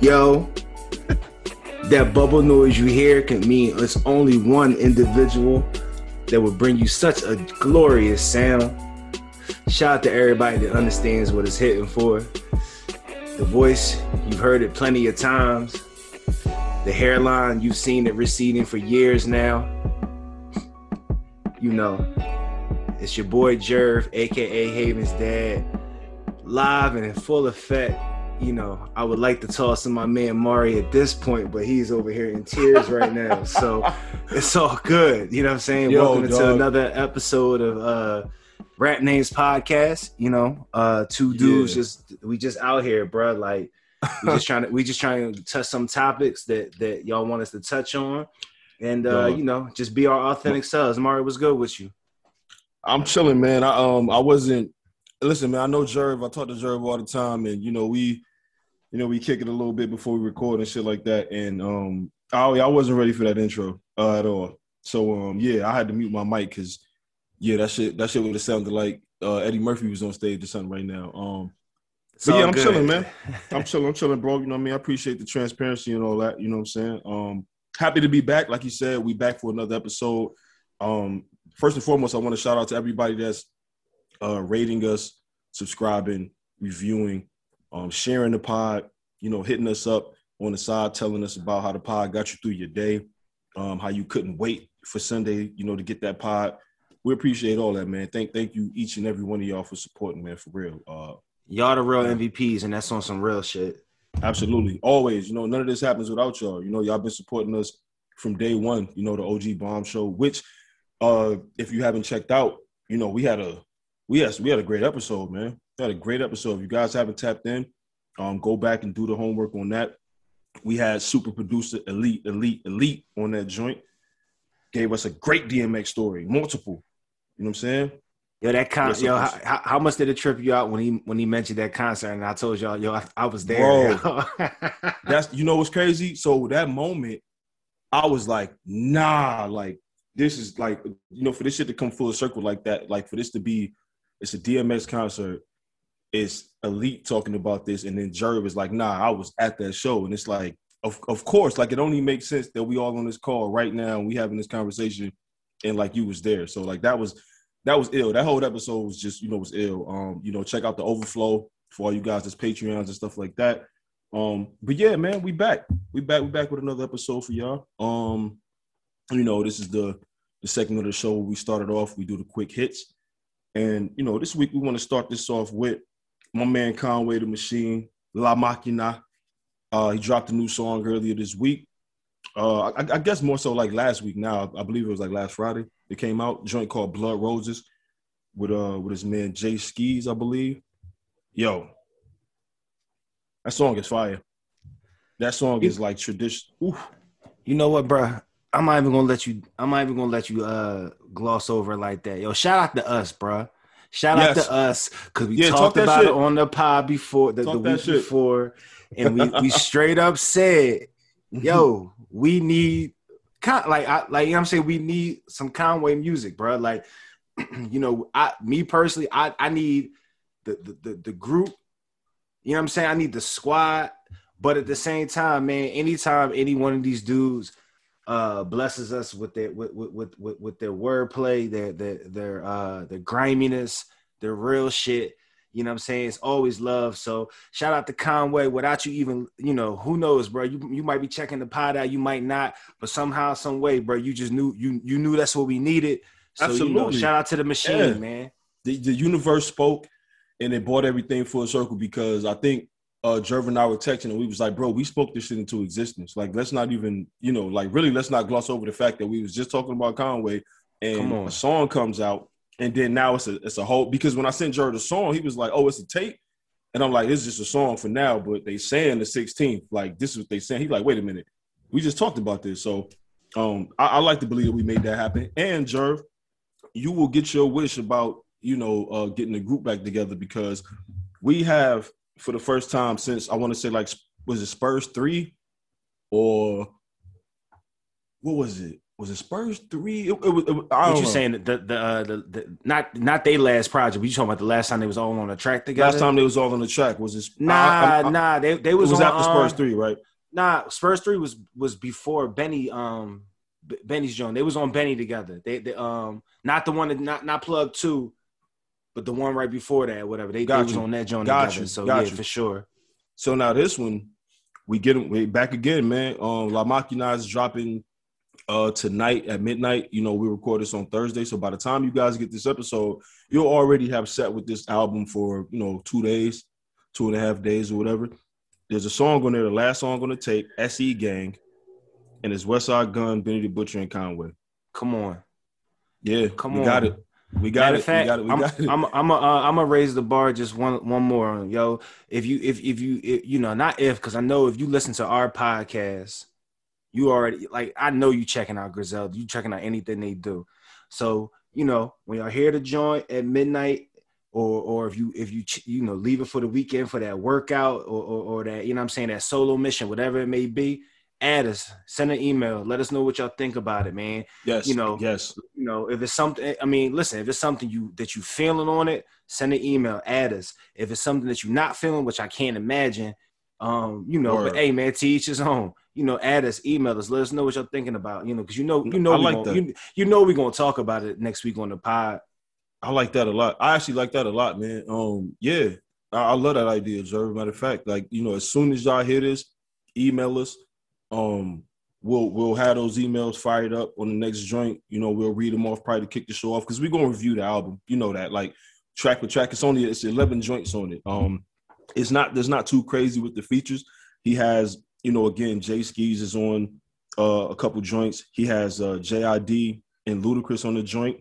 Yo, that bubble noise you hear can mean it's only one individual that will bring you such a glorious sound. Shout out to everybody that understands what it's hitting for. The voice, you've heard it plenty of times. The hairline, you've seen it receding for years now. You know, it's your boy Jerv, aka Haven's dad, live and in full effect you know, I would like to toss to my man Mari at this point, but he's over here in tears right now. So it's all good. You know what I'm saying? Yo, Welcome dog. to another episode of uh Rap Names Podcast. You know, uh two dudes Yeah. just we just out here, bro. Like we just trying to we just trying to touch some topics that that y'all want us to touch on. And uh, Dog. you know, just be our authentic selves. Mari, what's good with you? I'm chilling, man. I um I wasn't listen, man. I know Jerv. I talk to Jerv all the time, and you know we, you know we kick it a little bit before we record and shit like that. And um I I wasn't ready for that intro uh, at all. So um yeah, I had to mute my mic because yeah, that shit that shit would have sounded like uh, Eddie Murphy was on stage or something right now. Um, but yeah, I'm good. chilling, man. I'm chilling. I'm chilling, bro. You know what I mean? I appreciate the transparency and all that. You know what I'm saying? Um, happy to be back. Like you said, we back for another episode. Um, first and foremost, I want to shout out to everybody that's uh, rating us, subscribing, reviewing, um, sharing the pod. You know, hitting us up on the side, telling us about how the pod got you through your day, um, how you couldn't wait for Sunday, you know, to get that pod. We appreciate all that, man. Thank, thank you each and every one of y'all for supporting, man. For real. Uh, Y'all the real MVPs, and that's on some real shit. Absolutely. Always. You know, none of this happens without y'all. You know, y'all been supporting us from day one, you know, the OG bomb show, which uh if you haven't checked out, you know, we had a we had we had a great episode, man. Had a great episode. If you guys haven't tapped in, um, go back and do the homework on that. We had super producer elite, elite, elite on that joint. Gave us a great DMX story, multiple. You know what I'm saying? Yo, that con- yo, how, how, much did it trip you out when he when he mentioned that concert? And I told y'all, yo, I, I was there. yo. That's you know what's crazy. So that moment, I was like, nah, like this is like you know for this shit to come full circle like that, like for this to be, it's a DMX concert. It's elite talking about this, and then Jerv is like, nah, I was at that show, and it's like, of of course, like it only makes sense that we all on this call right now and we having this conversation, and like you was there. So like that was that was ill. That whole episode was just you know was ill. Um, you know, check out the overflow for all you guys that's Patreons and stuff like that. Um, but yeah, man, we back. We back. We back with another episode for y'all. Um, you know, this is the the segment of the show we started off. We do the quick hits, and you know, this week we want to start this off with my man Conway the Machine, La Maquina. Uh, he dropped a new song earlier this week. Uh, I, I guess more so like last week. Now I believe it was like last Friday. It came out. Joint called Blood Roses with uh with his man Jae Skeese, I believe. Yo, that song is fire. That song is like tradition. You know what, bro? I'm not even gonna let you. I'm not even gonna let you uh gloss over like that. Yo, shout out to us, bro. Shout out to us because we Yeah, talked that about shit. it on the pod before the, the week before, and we we straight up said, "Yo, mm-hmm. we need con- like I like you know what I'm saying we need some Conway music, bro. Like, you know, I me personally, I I need the the the, the group You know what I'm saying? I need the squad. But at the same time, man, anytime any one of these dudes uh blesses us with their with with with, with their wordplay, their their their uh their griminess, their real shit. You know what I'm saying? It's always love. So shout out to Conway. Without you even, you know, who knows, bro? You you might be checking the pod out, you might not, but somehow, some way, bro, you just knew you you knew that's what we needed. So Absolutely. you know, shout out to the machine, Yeah. man. the, the universe spoke and it brought everything full circle because I think uh Jerv and I were texting and we was like, bro, we spoke this shit into existence. Like, let's not even, you know, like really let's not gloss over the fact that we was just talking about Conway and a song comes out and then now it's a it's a whole because when I sent Jerv the song, he was like, Oh, it's a tape. And I'm like, it's just a song for now, but they saying the 16th, like this is what they saying. He's like, wait a minute, we just talked about this. So um I, I like to believe that we made that happen. And Jerv, you will get your wish about you know uh, getting the group back together because we have for the first time since I want to say like was it Spurs three or what was it? Was it Spurs three? It, it, was- it, I What you saying? The the, uh, the the not not their last project. We you talking about the last time they was all on the track together? Last time they was all on the track was this? Nah, I- I- I- nah. They they was, was, on, after Spurs um, three, right? Nah, Spurs three was was before Benny um Benny's joint. They was on Benny together. They, they um not the one that not not plug two, but the one right before that, whatever. They, they Got was you. on that joint Got together. you. So Got yeah, you. for sure. So now this one, we get them we back again, man. Um, La Maquina is dropping uh tonight at midnight. You know, we record this on Thursday, so by the time you guys get this episode, you'll already have set with this album for you know two days, two and a half days or whatever. There's a song on there, the last song on the tape, SE Gang, and it's Westside Gunn, Benny the Butcher, and Conway. Come on. Yeah, Come we on. got it. We got Matter it. fact, we got it. We I'm, got it. I'm, I'm, a, uh, I'm gonna raise the bar just one, one more, yo. If you, if, if you, if, you know, not if, because I know if you listen to our podcast, you already like, I know you checking out Griselda, you checking out anything they do. So, you know, when y'all hear the joint at midnight, or, or if you, if you, you know, leave it for the weekend for that workout, or, or, or that, you know, what I'm saying that solo mission, whatever it may be, add us, send an email, let us know what y'all think about it, man yes, you know, yes. you know, if it's something, I mean, listen, if it's something you that you feeling on it, send an email, add us. If it's something that you're not feeling, which I can't imagine, um, you know, Word. but hey, man, to each his own. You know, add us, email us, let us know what you're thinking about. You know, because you know, you know, I like gonna, that. you, you know, we're gonna talk about it next week on the pod. I like that a lot. I actually like that a lot, man. Um, yeah, I, I love that idea, Jerv. Matter of fact, like you know, as soon as y'all hear this, email us. Um, we'll we'll have those emails fired up on the next joint. You know, we'll read them off probably to kick the show off because we're gonna review the album. You know that, like track for track. It's only it's eleven joints on it. Um, it's not there's not too crazy with the features. He has, you know, again, Jae Skeese is on uh, a couple joints. He has uh, JID and Ludacris on the joint.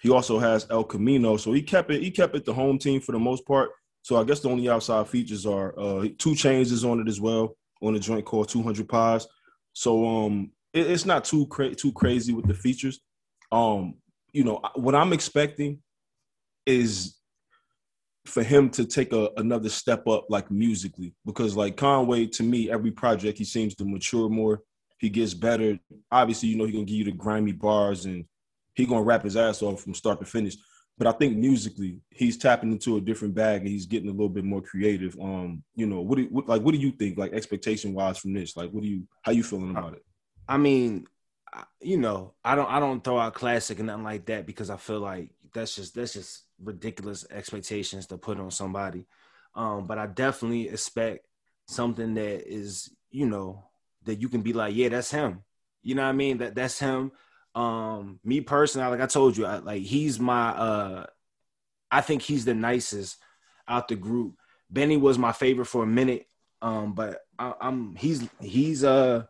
He also has El Camino, so he kept it. He kept it the home team for the most part. So I guess the only outside features are uh, 2 Chainz is on it as well on a joint called 200 Pies. So um, it- it's not too cra- too crazy with the features. Um, you know what I'm expecting is for him to take a, another step up, like musically, because like Conway, to me, every project he seems to mature more. He gets better. Obviously, you know he gonna give you the grimy bars and he gonna rap his ass off from start to finish. But I think musically, he's tapping into a different bag and he's getting a little bit more creative. Um, you know, what do what, like what do you think, like expectation wise from this? Like, what do you how you feeling about it? I mean, you know, I don't I don't throw out classic and nothing like that because I feel like that's just that's just ridiculous expectations to put on somebody. Um, but I definitely expect something that is, you know, that you can be like, yeah, that's him. You know what I mean? That that's him. Um, me personally, like I told you, I, like he's my uh I think he's the nicest out the group. Benny was my favorite for a minute. Um, but I, I'm he's he's uh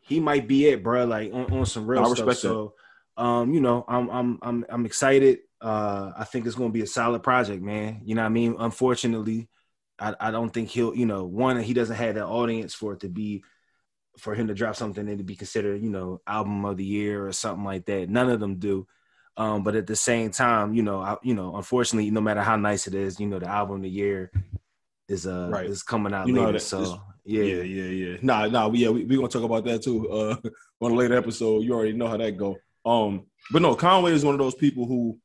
he might be it, bro. Like on, on some real I stuff. respect So, um, you know, I'm I'm I'm I'm excited. Uh, I think it's gonna be a solid project, man. You know what I mean? Unfortunately, I, I don't think he'll, you know, one he doesn't have the audience for it to be for him to drop something and to be considered, you know, album of the year or something like that. None of them do. Um, but at the same time, you know, I, you know, unfortunately, no matter how nice it is, you know, the album of the year is uh Right. is coming out You later. that- so yeah, yeah, yeah, yeah. Nah, nah, we- yeah, we we gonna talk about that too. Uh, on a later episode, you already know how that go. Um, but no, Conway is one of those people who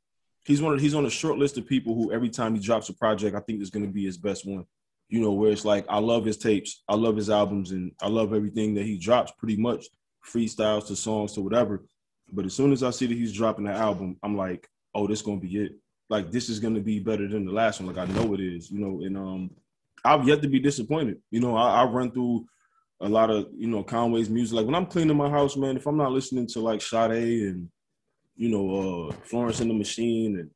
he's one of he's on a short list of people who every time he drops a project, I think is gonna be his best one. You know, where it's like I love his tapes, I love his albums, and I love everything that he drops. Pretty much freestyles to songs to whatever. But as soon as I see that he's dropping the album, I'm like, oh, this gonna be it. Like this is gonna be better than the last one. Like I know it is. You know, and um, I've yet to be disappointed. You know, I, I run through a lot of you know Conway's music. Like when I'm cleaning my house, man, if I'm not listening to like Sade and you know uh Florence and the Machine and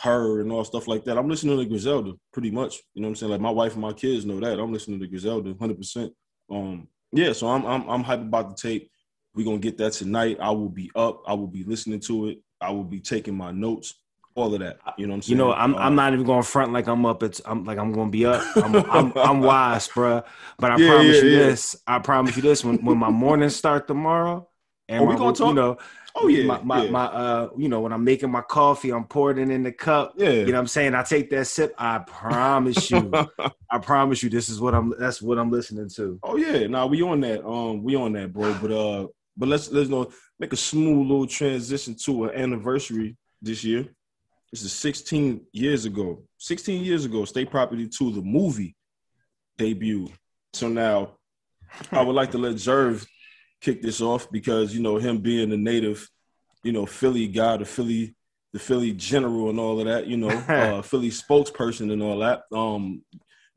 her and all stuff like that, I'm listening to Griselda pretty much. You know what I'm saying? Like my wife and my kids know that. I'm listening to Griselda 100. percent Um, yeah. So I'm I'm I'm hype about the tape. We're gonna get that tonight. I will be up. I will be listening to it. I will be taking my notes all of that. You know what I'm saying? You know, I'm I'm Um, not even going to front like I'm up. It's I'm like I'm going to be up. I'm I'm, I'm wise, bruh. But I Yeah, promise yeah, you yeah. this. I promise you this. When when my mornings start tomorrow, and Oh, we gonna talk? you know, Oh yeah, my my, yeah. my uh, you know, when I'm making my coffee, I'm pouring it in the cup. yeah. You know what I'm saying? I take that sip. I promise you. I promise you. This is what I'm. That's what I'm listening to. Oh yeah, nah, we on that. Um, we on that, bro. But uh, but let's let's go make a smooth little transition to an anniversary this year. This is 16 years ago. 16 years ago, State Property 2, the movie, debuted. So now I would like to let Jerv kick this off because you know him being a native, you know, Philly guy, the Philly, the Philly general and all of that, you know, uh, Philly spokesperson and all that. Um,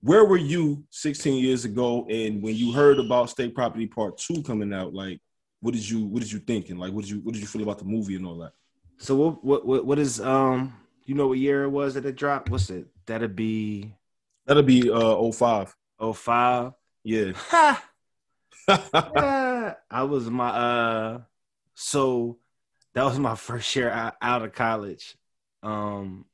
where were you 16 years ago and when you heard about state property part two coming out like what did you what did you think and like what did you what did you feel about the movie and all that So what what what, what is um? You know what year it was that it dropped? What's it? That'd be that'll be uh 05 05. yeah Ha! I was my uh so that was my first year out, out of college. Um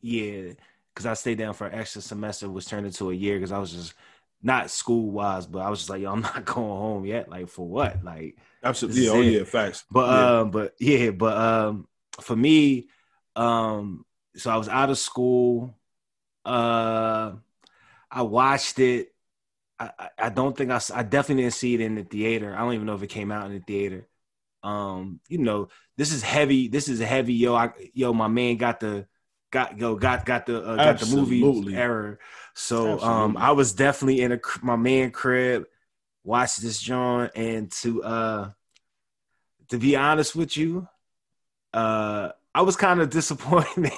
yeah, cuz I stayed down for an extra semester which turned into a year cuz I was just not school wise, but I was just like, yo, I'm not going home yet. Like for what? Like absolutely yeah oh yeah facts but yeah. um, but yeah, but um, for me, um, so I was out of school. Uh, I watched it. I, I- don't think I, I definitely didn't see it in the theater. I don't even know if it came out in the theater. Um, you know, this is heavy. This is heavy, yo. I, yo, my man got the got yo got got the uh, got the movie error. So um, I was definitely in a my man crib, watched this John, and to uh to be honest with you, uh, I was kind of disappointed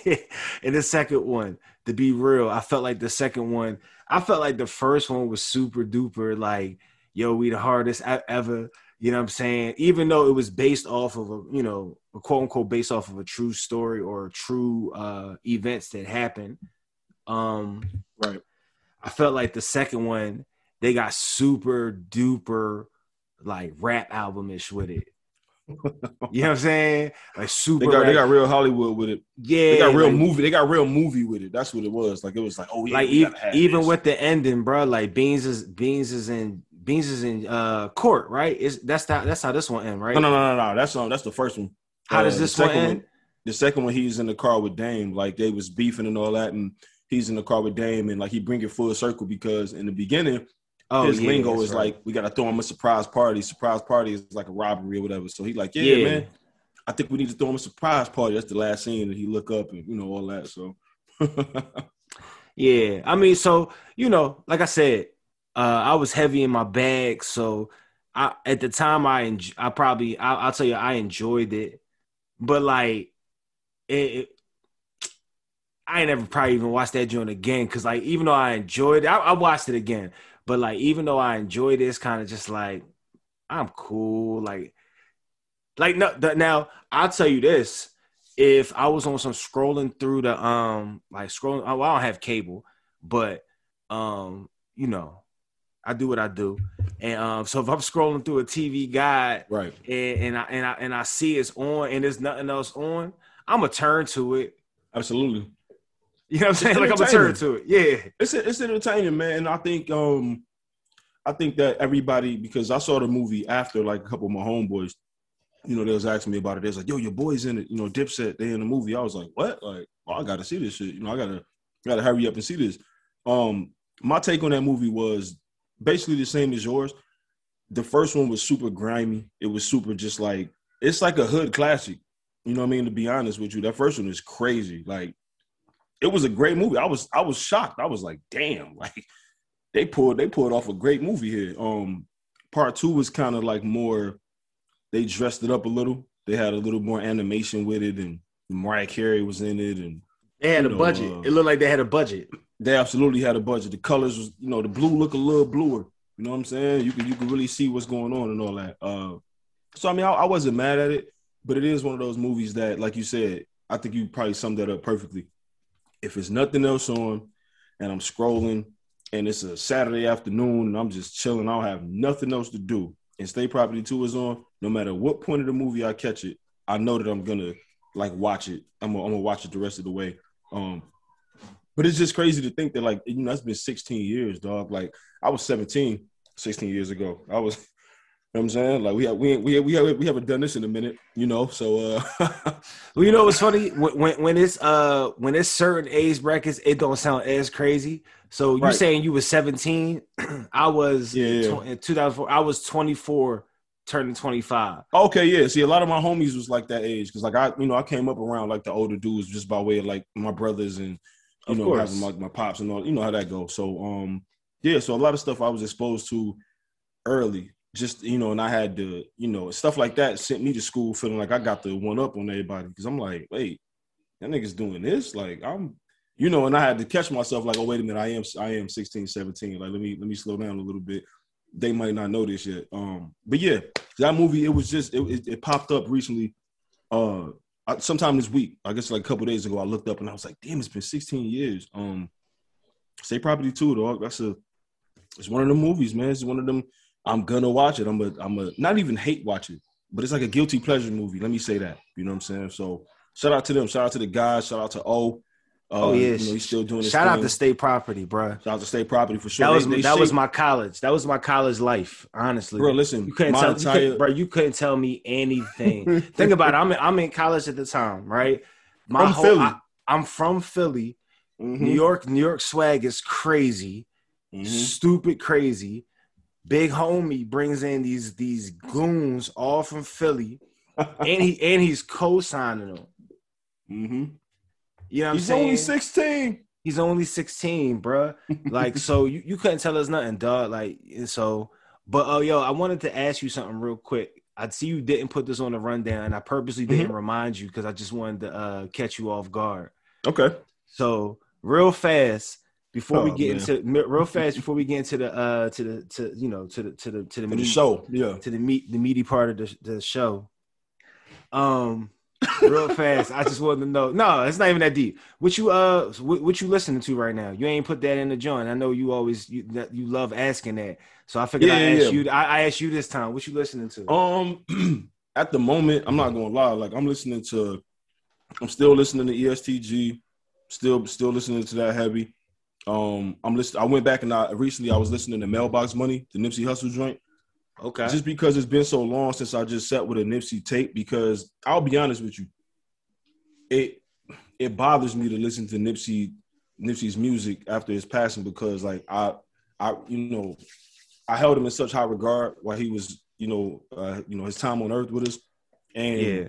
in the second one. To be real, I felt like the second one. I felt like the first one was super duper. Like, yo, we the hardest I ever. You know what I'm saying? Even though it was based off of a, you know, a quote unquote based off of a true story or true uh events that happened. Um, right I felt like the second one they got super duper like rap albumish with it. You know what I'm saying? Like super. they got they got real hollywood with it yeah. they got real like, movie they got real movie with it that's what it was like it was like oh yeah Like e- have even with the ending, bro. Like Beans is Beans is in Beans is in uh court, right? Is that's that that's how this one end, right? no no no no no that's um that's the first one How does Uh, this the one end? the second one he's in the car with Dame, like they was beefing and all that, and he's in the car with Dame, and like he bring it full circle because in the beginning Oh, his yeah, lingo is right. like we gotta throw him a surprise party. Surprise party is like a robbery or whatever. So he like, yeah, Yeah. man, I think we need to throw him a surprise party. That's the last scene, and he look up and you know all that. So Yeah, I mean, so you know, like I said, uh, I was heavy in my bag, so I at the time I enj- I probably I, I'll tell you I enjoyed it, but like it, it I ain't never probably even watched that joint again because like even though I enjoyed it, I, I watched it again, but like even though I enjoy this, kind of just like I'm cool, like like no the, now I'll tell you this if I was on some scrolling through the um like scrolling well, I don't have cable, but um you know I do what I do, and um so if I'm scrolling through a TV guide right, and, and I and I and I see it's on and there's nothing else on, I'm gonna turn to it. absolutely. You know what I'm saying? Like I'm gonna it. Yeah. It's it's entertaining, man. And I think um I think that everybody because I saw the movie after like a couple of my homeboys, you know, they was asking me about it. They was like, "Yo, your boys in it." You know, Dipset they in the movie. I was like, "What?" Like, well, I got to see this shit. You know, I gotta gotta hurry up and see this. Um, my take on that movie was basically the same as yours. The first one was super grimy. It was super just like it's like a hood classic. You know what I mean? To be honest with you, that first one is crazy. Like it was a great movie. I was I was shocked. I was like, damn, like they pulled they pulled off a great movie here. Um, part two was kind of like more. They dressed it up a little. They had a little more animation with it, and Mariah Carey was in it, and They had a know, budget. uh, it looked like they had a budget. they absolutely had a budget. The colors was, you know, the blue look a little bluer. You know what I'm saying? You can you can really see what's going on and all that. Uh, so I mean, I, I wasn't mad at it, but it is one of those movies that, like you said, I think you probably summed that up perfectly. If it's nothing else on, and I'm scrolling, and it's a Saturday afternoon, and I'm just chilling, I don't have nothing else to do, and State Property Two is on. No matter what point of the movie I catch it, I know that I'm gonna like watch it. I'm gonna, I'm gonna watch it the rest of the way. Um, but it's just crazy to think that, like, you know, that's been 16 years, dog. Like, I was 17 16 years ago. I was, you know what I'm saying? Like, we have, we, we, we, have, we haven't done this in a minute, you know? So, uh, Well, you know what's funny? When when it's uh when it's certain age brackets, it don't sound as crazy. So you Right. saying you was 17, I was Yeah, yeah. in 2004. I was 24, turning 25. okay, yeah. See, a lot of my homies was like that age because, like, I, you know, I came up around like the older dudes just by way of like my brothers and, you Of know, course. having my, my pops and all, you know how that goes. So, um, yeah, so a lot of stuff I was exposed to early, just, you know, and I had to, you know, stuff like that sent me to school feeling like I got the one up on everybody because I'm like, wait, that nigga's doing this? Like, I'm, you know, and I had to catch myself like, oh, wait a minute, I am, I am 16, 17. Like, let me, let me slow down a little bit. They might not know this yet. Um, but yeah, that movie, it was just, it, it, it popped up recently. Uh, sometime this week, I guess like a couple days ago, I looked up and I was like, damn, it's been 16 years. Um, State Property 2, dog. That's a, it's one of them movies, man. It's one of them. I'm gonna watch it. I'm a, I'm a, not even hate watch it, but it's like a guilty pleasure movie. Let me say that. You know what I'm saying? So shout out to them. Shout out to the guys. Shout out to O. Uh, Oh, yeah. you know he's still doing Shout out to state property, bruh. Shout out to State Property for sure. That was They- they that was my college. That was my college life. Honestly, bro. Listen, You couldn't tell, you couldn't, bro. You couldn't tell me anything. Think about it. I'm in, I'm in college at the time, right? My From whole, Philly. I, am from Philly. Mhm, New York, New York swag is crazy, mhm. stupid crazy. Big homie brings in these these goons all from Philly, and he and he's co-signing them. Mm-hmm. You know what I'm He's saying? only 16. He's only 16, bruh. Like, so you, you couldn't tell us nothing, dog. Like, and so, but oh, yo, I wanted to ask you something real quick. I see you didn't put this on the rundown, and I purposely Mm-hmm. didn't remind you because I just wanted to uh, catch you off guard. Okay. So, real fast before we Oh, get man. into real fast before we get into the uh to the to you know to the to the to the, For the show. Yeah. to the meat the meaty part of the, the show. Um, real fast. I just wanted to know. No, it's not even that deep. What you uh, what, what you listening to right now? You ain't put that in the joint. I know you always you that you love asking that. So I figured Yeah, I asked yeah. you. I, I asked you this time. What you listening to? Um, at the moment, I'm not gonna lie. Like I'm listening to, I'm still listening to ESTG, still still listening to that heavy. Um, I'm listening. I went back and I recently I was listening to Mailbox Money, the Nipsey Hussle joint, okay. just because it's been so long since I just sat with a Nipsey tape. Because I'll be honest with you, it it bothers me to listen to Nipsey Nipsey's music after his passing because like I I you know I held him in such high regard while he was you know uh, you know his time on earth with us and yeah.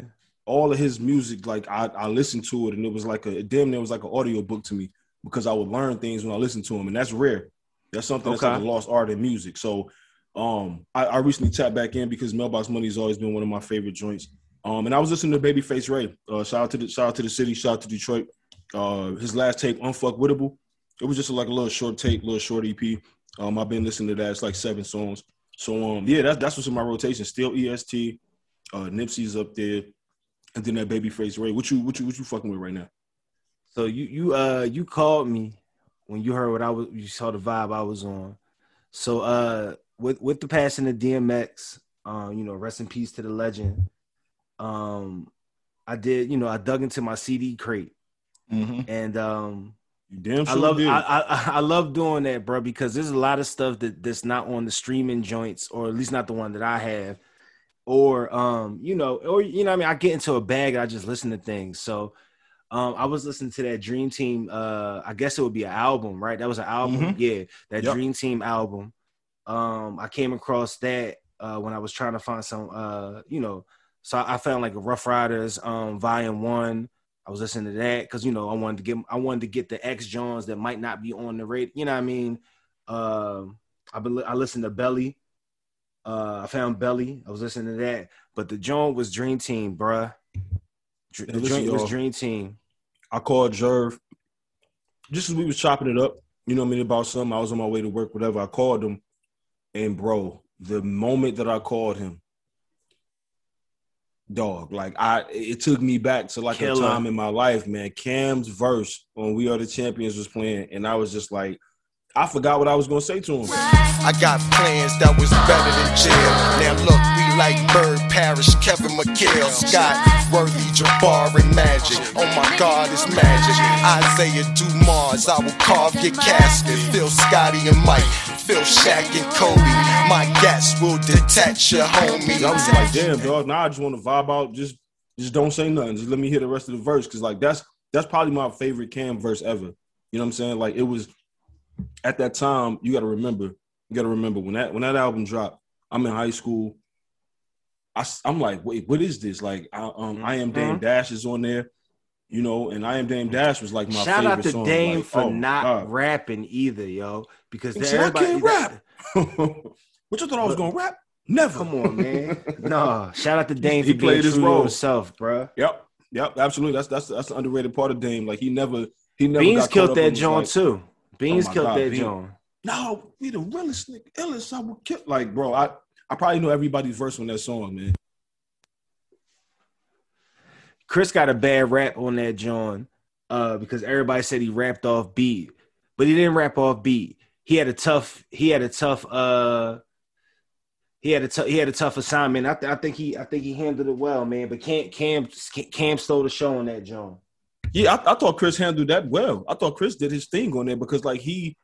all of his music like I, I listened to it and it was like a damn near was like an audio book to me because I would learn things when I listened to him and that's rare. That's something that's like Okay. a lost art in music. So um I, I recently tapped back in because Mailbox Money has always been one of my favorite joints. Um and I was listening to Babyface Ray. Uh shout out to the shout out to the city shout out to Detroit. Uh his last tape Unfuckwittable it was just like a little short tape little short EP um I've been listening to that. It's like seven songs. So um yeah that's that's what's in my rotation. Still EST uh Nipsey's up there. And then that Babyface Ray. What you what you what you fucking with right now So you you uh you called me when you heard what I was you saw the vibe I was on. So uh with with the passing of DMX, um, you know, rest in peace to the legend. Um I did, you know, I dug into my CD crate and um you damn sure I love did. I, I I love doing that, bro, because there's a lot of stuff that that's not on the streaming joints, or at least not the one that I have, or um, you know, or you know, what I mean, I get into a bag, and I just listen to things. So, um, I was listening to that Dream Team. Uh, I guess it would be an album, right? That was an album, Mhm. yeah, that Yep. Dream Team album. Um, I came across that uh when I was trying to find some uh, you know, so I, I found like Ruff Ryders, um, Volume One. I was listening to that because you know I wanted to get I wanted to get the X Johns that might not be on the radio. You know what I mean? Um, I been, I listened to Belly. Uh, I found Belly. I was listening to that, but the joint was Dream Team, bruh. Dr- the joint was. Dream Team. I called Jerv just as we was chopping it up, you know what I mean, about something. I was on my way to work, whatever. I called him, and bro, the moment that I called him, dog, like I it took me back to like Killer. a time in my life, man. Cam's verse when We Are the Champions was playing, and I was just like, I forgot what I was gonna say to him. I got plans that was better than jail. Now look, we like Bird Parish, Kevin McHale, Scott, Worthy, Jabbar, and Magic. Oh my God, it's magic. Isiah Dumars, I will carve your casket. Phil, Scotty, and Mike. Phil, Shaq, and Kobe. My gas will detach your homie. I was like, damn, dog. Now I just want to vibe out. Just, just don't say nothing. Just let me hear the rest of the verse, because like that's that's probably my favorite Cam verse ever. You know what I'm saying? Like it was at that time. You got to remember. You got to remember when that when that album dropped. I'm in high school. I, am like, wait, what is this? Like, I, um, I am Dame Dash is on there, you know, and I am Dame Dash was like my Shout favorite out to song. Dame Like, for oh not God. rapping either, yo. Because He said, I everybody, can't rap. what you thought I was gonna rap? Never. Come on, man. no, shout out to Dame He for played being his true role. to himself, bro. Yep. Yep. Absolutely. That's that's that's the underrated part of Dame. Like he never he never Beans killed that John like, too. Beans my killed God, that. John. No, we the realest nigga, illest I would kill. Like, bro, I I probably know everybody's verse on that song, man. Chris got a bad rap on that John, uh, because everybody said he rapped off beat, but he didn't rap off beat. He had a tough. He had a tough. Uh, he had a tough. He had a tough assignment. I, th- I think he. I think he handled it well, man. But Cam Cam Cam stole the show on that John. Yeah, I, I thought Chris handled that well. I thought Chris did his thing on there because like he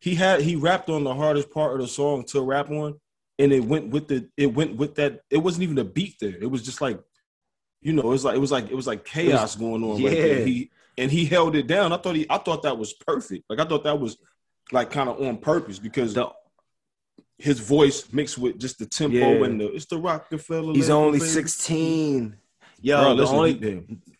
he had he rapped on the hardest part of the song to rap on, and it went with the it went with that. It wasn't even a beat there. It was just like, you know, it was like it was like it was like chaos going on. Right there. yeah. He and he held it down. I thought he I thought that was perfect. Like I thought that was like kind of on purpose because The- his voice mixed with just the tempo Yeah. and the it's the Roc-A-Fella. He's only baby. sixteen. Yo, Bro, the only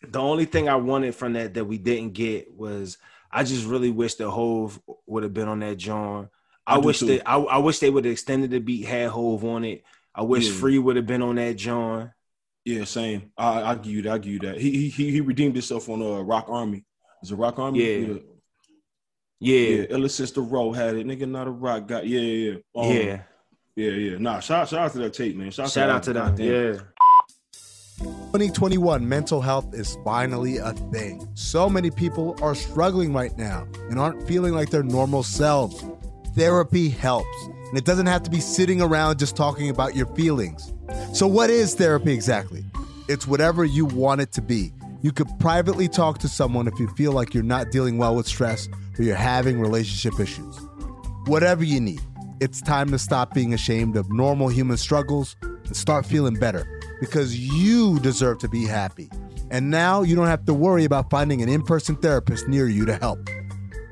the only thing I wanted from that that we didn't get was I just really wish the Hove would have been on that John. I, I wish too. that I, I wish they would have extended the beat, had Hove on it. I wish Yeah. Free would have been on that John. Yeah, same. I I give you that. I give you that. He he he redeemed himself on uh, Roc Army. Is a Rock Army? Yeah. yeah. Yeah, Yeah, Illa Sister Row had it. Nigga, not a rock guy. Yeah, yeah, yeah. Um, yeah. yeah, yeah. Nah, shout, shout out to that tape, man. Shout, Shout out to that. Goddamn. Yeah. 2021 mental health is finally a thing. So many people are struggling right now and aren't feeling like their normal selves. Therapy helps, and it doesn't have to be sitting around just talking about your feelings. So, what is therapy exactly? It's whatever you want it to be. You could privately talk to someone if you feel like you're not dealing well with stress or you're having relationship issues. Whatever you need, it's time to stop being ashamed of normal human struggles and start feeling better because you deserve to be happy. And now you don't have to worry about finding an in person therapist near you to help.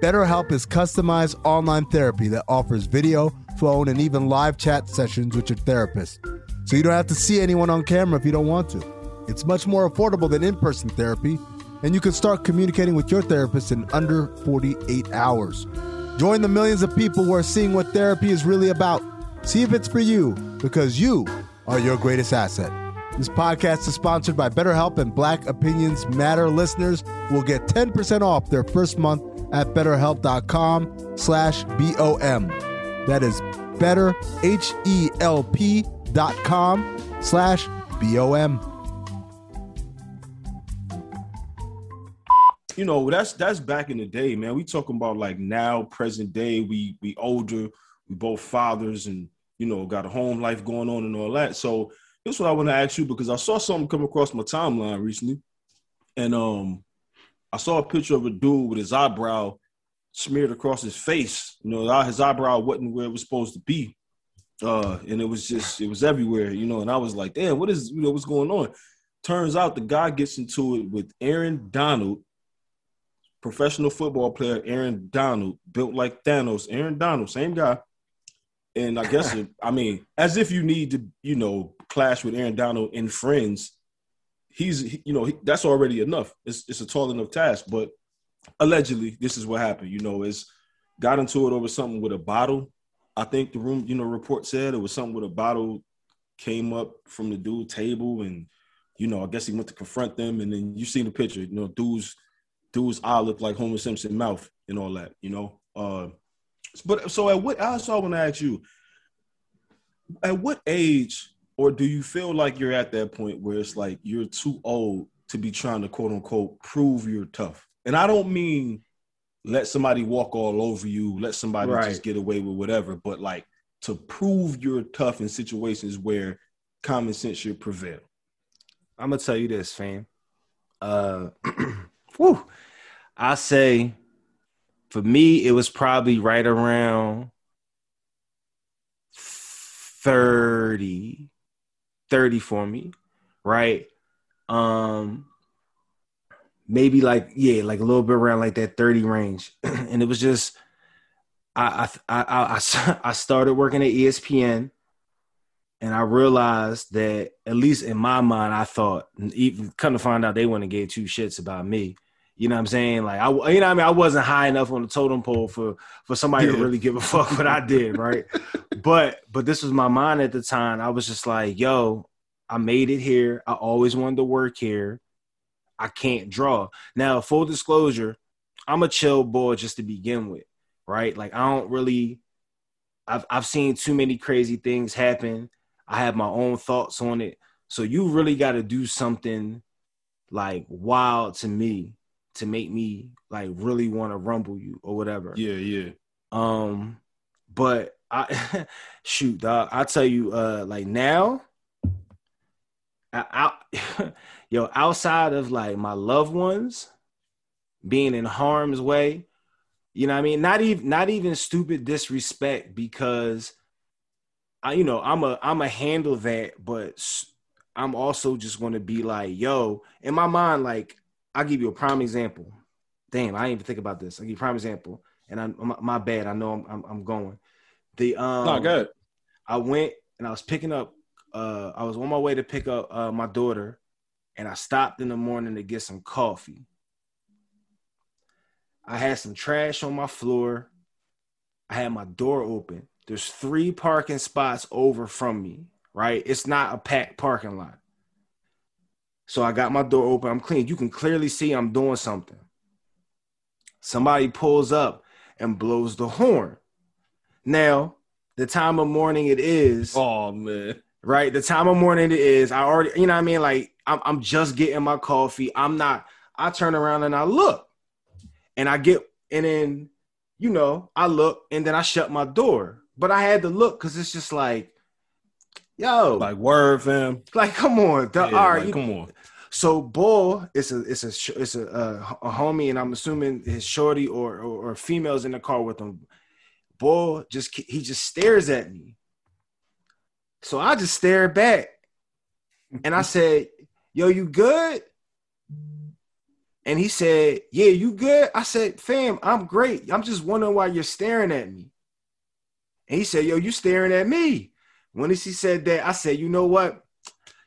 BetterHelp is customized online therapy that offers video, phone, and even live chat sessions with your therapist. So you don't have to see anyone on camera if you don't want to. It's much more affordable than in person therapy, and you can start communicating with your therapist in under 48 hours. Join the millions of people who are seeing what therapy is really about. See if it's for you, because you are your greatest asset. This podcast is sponsored by BetterHelp, and Black Opinions Matter listeners will get 10% off their first month at betterhelp.com slash B-O-M. That is better, H-E-L-P dot com slash B-O-M. You know, that's that's back in the day, man. We talking about like now, present day. We we older. We both fathers, and you know, got a home life going on and all that. So this is what I want to ask you because I saw something come across my timeline recently, and um, I saw a picture of a dude with his eyebrow smeared across his face. You know, his eyebrow wasn't where it was supposed to be, uh, and it was just it was everywhere. You know, and I was like, damn, what is you know what's going on? Turns out the guy gets into it with Aaron Donald, professional football player Aaron Donald, built like Thanos. Aaron Donald, same guy. And I guess, it, I mean, as if you need to, you know, clash with Aaron Donald in Friends, he's he- you know he, that's already enough. It's it's a tall enough task. But allegedly, this is what happened. You know, is got into it over something with a bottle. I think the room, you know, report said it was something with a bottle came up from the dude table, and you know, I guess he went to confront them, and then you see the picture. You know, dude's dude's eye looked like Homer Simpson mouth and all that. You know, uh, but so at what? I also want to ask you, at what age, or do you feel like you're at that point where it's like you're too old to be trying to quote unquote prove you're tough? And I don't mean let somebody walk all over you, let somebody Right. just get away with whatever, but like to prove you're tough in situations where common sense should prevail. I'm gonna tell you this, fam. Uh, whew, I say for me, it was probably right around 30, 30 for me, right? Um, maybe like yeah, like a little bit around like that 30 range, and it was just I I I I, I started working at ESPN and I realized that at least in my mind, I thought even come to find out they wouldn't give two shits about me. You know what I'm saying? Like I, you know, what I mean, I wasn't high enough on the totem pole for for somebody to really give a fuck what I did, right? but but this was my mind at the time. I was just like, yo, I made it here. I always wanted to work here. I can't draw. Now, full disclosure, I'm a chill boy just to begin with, right? Like I don't really I've I've seen too many crazy things happen. I have my own thoughts on it. So you really got to do something like wild to me to make me like really want to rumble you or whatever. Yeah, yeah. Um, but I shoot, dog. I tell you, uh, like now, out, yo, outside of like my loved ones being in harm's way, you know, what I mean, not even not even stupid disrespect because I, you know, I'm a I'm a handle that, but I'm also just going to be like, yo, in my mind, like I'll give you a prime example. Damn, I didn't even think about this. I'll give you a prime example and I'm my, my bad. I know I'm, I'm I'm going. The um, no, good. I went and I was picking up. Uh, I was on my way to pick up uh, my daughter, and I stopped in the morning to get some coffee. I had some trash on my floor. I had my door open. There's three parking spots over from me. Right, it's not a packed parking lot. So I got my door open. I'm clean. You can clearly see I'm doing something. Somebody pulls up and blows the horn. Now, the time of morning it is, Oh man. right? The time of morning it is. I already, you know what I mean? Like, I'm, I'm just getting my coffee. I'm not, I turn around and I look and I get, and then, you know, I look and then I shut my door. But I had to look because it's just like, yo, like, word, fam. Like, come on, the, Yeah, all right, like, you- come on. So Bull is a it's a it's a, uh, a homie, and I'm assuming his shorty or, or or females in the car with him. Bull just he just stares at me. So I just stare back, and I said, "Yo, you good?" And he said, "Yeah, you good?" I said, "Fam, I'm great. I'm just wondering why you're staring at me." And he said, "Yo, you staring at me?" When he said that, I said, "You know what?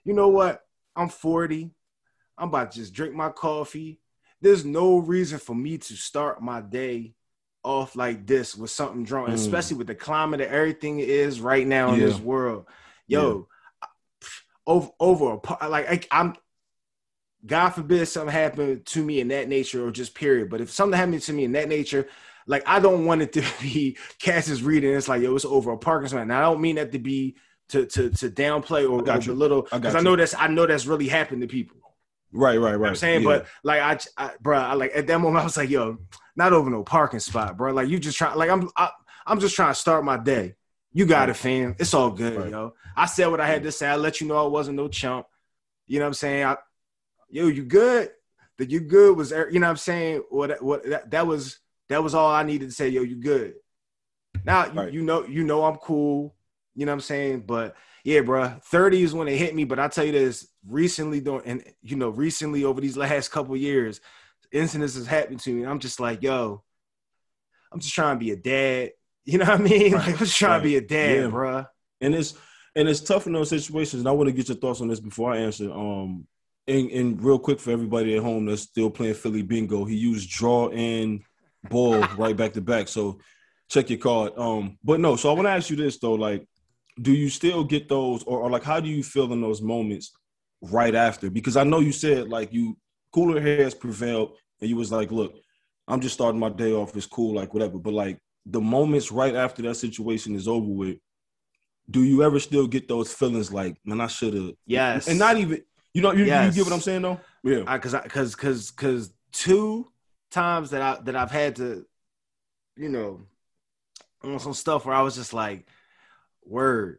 You know what? I'm 40. I'm about to just drink my coffee. There's no reason for me to start my day off like this with something drunk, Mm. especially with the climate that everything is right now in this world. Yo, over over a like I, I'm. God forbid something happened to me in that nature or just period. But if something happened to me in that nature, like I don't want it to be Cass's reading. It's like yo, it's over a parking spot. Now I don't mean that to be to to to downplay or, got or belittle I because I, you. know that's I know that's really happened to people. Right, right, You know right. I'm saying, Yeah. but like I, I bro, I, like at that moment I was like, yo, not over no parking spot, bro. Like you just trying, like I'm, I, I'm just trying to start my day. You got it, fam. It's all good, Right. yo. I said what I had to say. I let you know I wasn't no chump. You know what I'm saying? I, yo, you good? That you good was, you know what I'm saying? What, what that, that was, that was all I needed to say. Yo, you good? Now you, you know, you know I'm cool. You know what I'm saying? But yeah, bro, 30 is when it hit me. But I tell you this, recently, though, and you know, recently over these last couple years, incidents has happened to me. I'm just like, yo, I'm just trying to be a dad. You know what I mean? Like, I'm just trying to be a dad, Yeah. bro. and it's and it's tough in those situations. And I want to get your thoughts on this before I answer. Um, and, and real quick for everybody at home that's still playing Philly bingo, he used draw and ball right back to back. So check your card. Um, but no, so I want to ask you this though, like, do you still get those, or, or like, how do you feel in those moments right after? Because I know you said like you cooler heads prevailed, and you was like, look, I'm just starting my day off. It's cool, like whatever. But like the moments right after that situation is over with, do you ever still get those feelings like, man, I should have? Yes. And not even, you know, you, Yes. you get what I'm saying though? Yeah. I cause I cause cause cause two times that I that I've had to, you know, on some stuff where I was just like, word.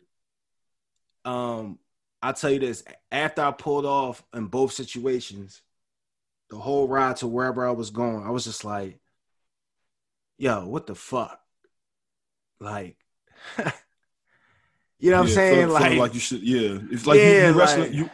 Um, I'll tell you this, after I pulled off in both situations, the whole ride to wherever I was going, I was just like, yo, what the fuck? Like you know what I'm saying? like, like you should, yeah. It's like you, you wrestling. like- you,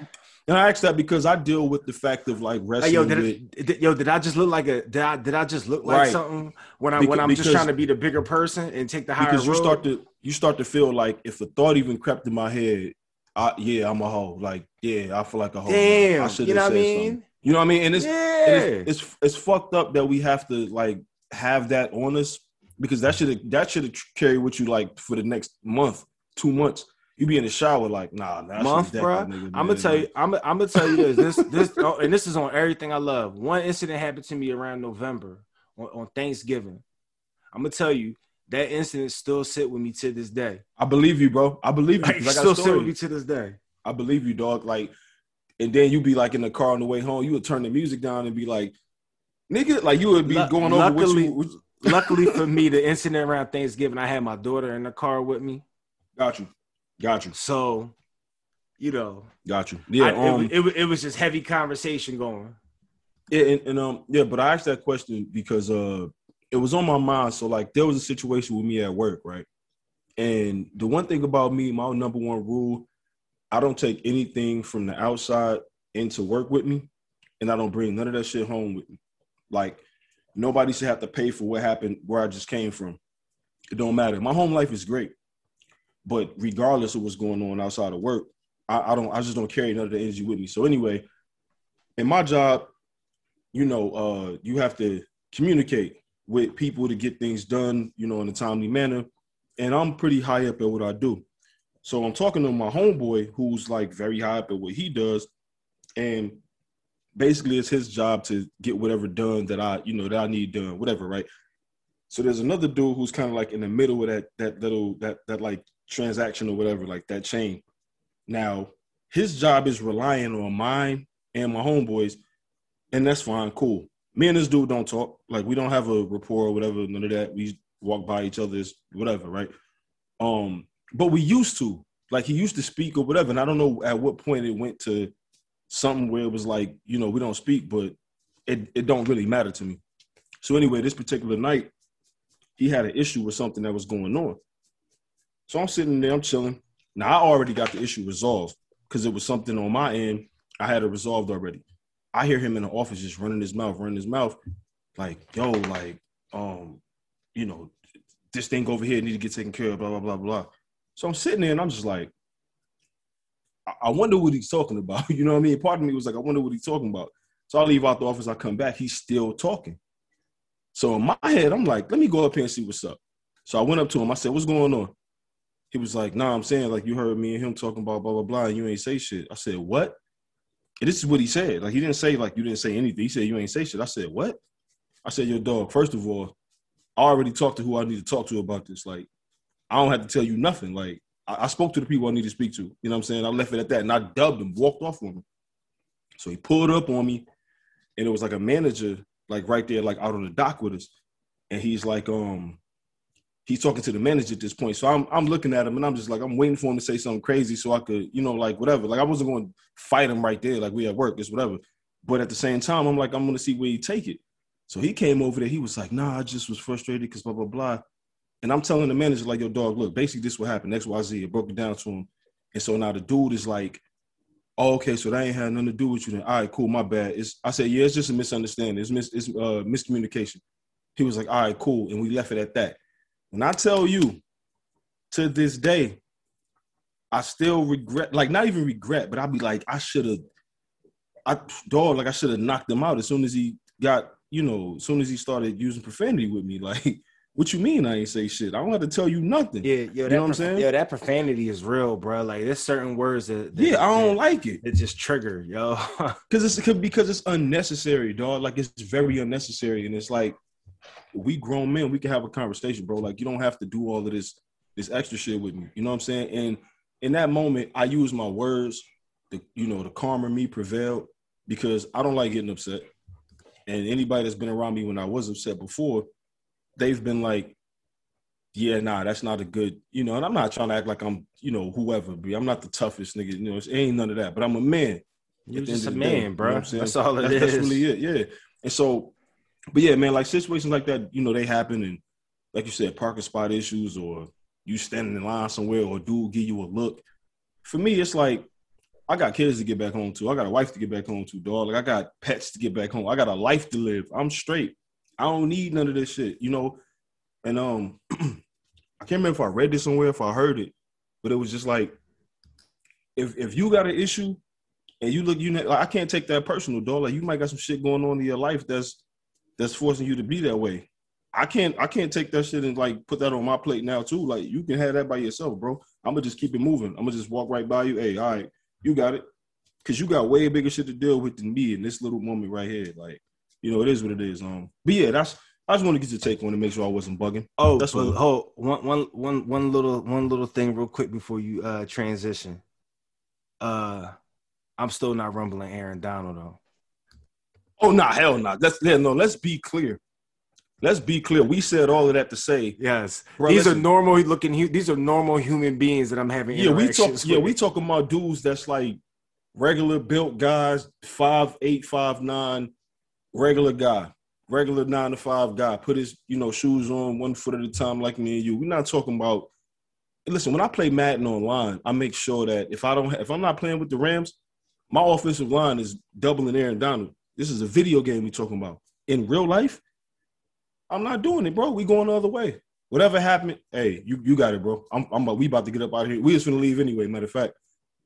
and I ask that because I deal with the fact of like wrestling yo, did, with. it, did- yo, did I just look like a did I did I just look like Right. something when I Beca- when I'm just trying to be the bigger person and take the higher because you road? start to you start to feel like if a thought even crept in my head, I, yeah, I'm a hoe. Like, yeah, I feel like a hoe. Damn, I should you know what I mean? something. You know what I mean? And it's, yeah, and it's, it's it's fucked up that we have to like have that on us because that should that should carry with you like for the next month, two months. You be in the shower like, nah, nah month, bro. I'm gonna tell you, I'm I'm gonna tell you this, this this, oh, and this is on everything I love. One incident happened to me around November on, on Thanksgiving. I'm gonna tell you that incident still sit with me to this day. I believe you, bro. I believe you. Like, I still sit with me to this day. I believe you, dog. Like, and then you be like in the car on the way home, you would turn the music down and be like, nigga, like you would be Lu- going over what luckily- you what- Luckily for me, the incident around Thanksgiving, I had my daughter in the car with me, got you, got you, so you know, got you. Yeah, I- it, um, was- it, was- it was just heavy conversation going. yeah, and, and um, yeah, but I asked that question because uh, it was on my mind. So like, there was a situation with me at work, right? And the one thing about me, my number one rule, I don't take anything from the outside into work with me, and I don't bring none of that shit home with me. Like, nobody should have to pay for what happened where I just came from. It don't matter. My home life is great, but regardless of what's going on outside of work, I, I don't. I just don't carry none of the energy with me. So anyway, in my job, you know, uh, you have to communicate with people to get things done, you know, in a timely manner. And I'm pretty high up at what I do. So I'm talking to my homeboy who's like very high up at what he does. And basically it's his job to get whatever done that I, you know, that I need done, whatever, right? So there's another dude who's kind of like in the middle of that that little that that like transaction or whatever, like that chain. Now, his job is relying on mine and my homeboys, and that's fine, cool. Me and this dude don't talk. Like we don't have a rapport or whatever, none of that. We walk by each other's whatever, right? Um, but we used to. Like he used to speak or whatever. And I don't know at what point it went to something where it was like, you know, we don't speak, but it, it don't really matter to me. So anyway, this particular night, he had an issue with something that was going on. So I'm sitting there, I'm chilling. Now I already got the issue resolved because it was something on my end I had it resolved already. I hear him in the office just running his mouth, running his mouth, like, yo, like, um, you know, this thing over here need to get taken care of, blah, blah, blah, blah. So I'm sitting there and I'm just like, I, I wonder what he's talking about. You know what I mean? Part of me was like, I wonder what he's talking about. So I leave out the office, I come back, he's still talking. So in my head, I'm like, let me go up here and see what's up. So I went up to him, I said, What's going on? He was like, Nah, I'm saying, like, you heard me and him talking about blah, blah, blah, and you ain't say shit. I said, What? And this is what he said. Like, he didn't say, like, you didn't say anything. He said, You ain't say shit. I said, What? I said, Yo, dog, first of all, I already talked to who I need to talk to about this. Like, I don't have to tell you nothing. Like, I, I spoke to the people I need to speak to. You know what I'm saying? I left it at that and I dubbed him, walked off on him. So he pulled up on me, and it was like a manager, like right there, like out on the dock with us. And he's like, um, he's talking to the manager at this point. So I'm I'm looking at him and I'm just like, I'm waiting for him to say something crazy so I could, you know, like whatever. Like I wasn't going to fight him right there, like we at work, it's whatever. But at the same time, I'm like, I'm gonna see where he take it. So he came over there, he was like, nah, I just was frustrated because blah, blah, blah. And I'm telling the manager, like, yo, dog, look, basically this what happened, XYZ. It broke it down to him. And so now the dude is like, oh, okay, so that ain't had nothing to do with you then. All right, cool, my bad. It's I said, yeah, it's just a misunderstanding. It's mis it's uh miscommunication. He was like, all right, cool. And we left it at that. When I tell you to this day, I still regret, like not even regret, but I'll be like, I should have, I dog like I should have knocked him out as soon as he got you know as soon as he started using profanity with me. Like, what you mean I ain't say shit? I don't have to tell you nothing. Yeah, yo, you know what I'm saying? Yeah, that profanity is real, bro. Like there's certain words that, that yeah, I don't that, like it It just trigger, yo. because it's because it's unnecessary, dog. Like it's very unnecessary, and it's like we grown men, we can have a conversation, bro. Like you don't have to do all of this this extra shit with me. You know what I'm saying? And in that moment, I use my words. The you know the calmer me prevailed because I don't like getting upset. And anybody that's been around me when I was upset before, they've been like, "Yeah, nah, that's not a good." You know, and I'm not trying to act like I'm you know whoever. Be I'm not the toughest nigga. You know, it ain't none of that. But I'm a man. You're just a the day, man, you know bro. That's all it that's, is. that's really it, yeah. And so, but yeah, man, like situations like that, you know, they happen, and like you said, parking spot issues, or you standing in line somewhere, or dude give you a look. For me, it's like I got kids to get back home to. I got a wife to get back home to, dog. Like I got pets to get back home. I got a life to live. I'm straight. I don't need none of this shit, you know. And um, I can't remember if I read this somewhere, if I heard it, but it was just like, if if you got an issue and you look, you know, like, I can't take that personal, dog. Like you might got some shit going on in your life that's that's forcing you to be that way. I can't I can't take that shit and like put that on my plate now too. Like you can have that by yourself, bro. I'm gonna just keep it moving. I'm gonna just walk right by you. Hey, all right, you got it. Cause you got way bigger shit to deal with than me in this little moment right here. Like, you know, it is what it is. Um, but yeah, that's I just want to get your take on it, make sure I wasn't bugging. Oh, That's what- hold one, one, one, one little, one little thing, real quick before you uh transition. Uh, I'm still not rumbling Aaron Donald though. Oh nah, hell nah. Let's yeah, no, let's be clear. Let's be clear. We said all of that to say, Yes, Bro, these are normal looking. These are normal human beings that I'm having. yeah, we talk, interactions yeah, we talking about dudes that's like regular built guys, five eight, five nine, regular guy, regular nine to five guy. Put his you know shoes on one foot at a time, like me and you. We're not talking about. Listen, when I play Madden online, I make sure that if I don't, if I'm not playing with the Rams, my offensive line is doubling Aaron Donald. This is a video game we talking about. In real life, I'm not doing it, bro. We going the other way. Whatever happened, hey, you you got it, bro. I'm, I'm about, we about to get up out of here. We just gonna leave anyway. Matter of fact,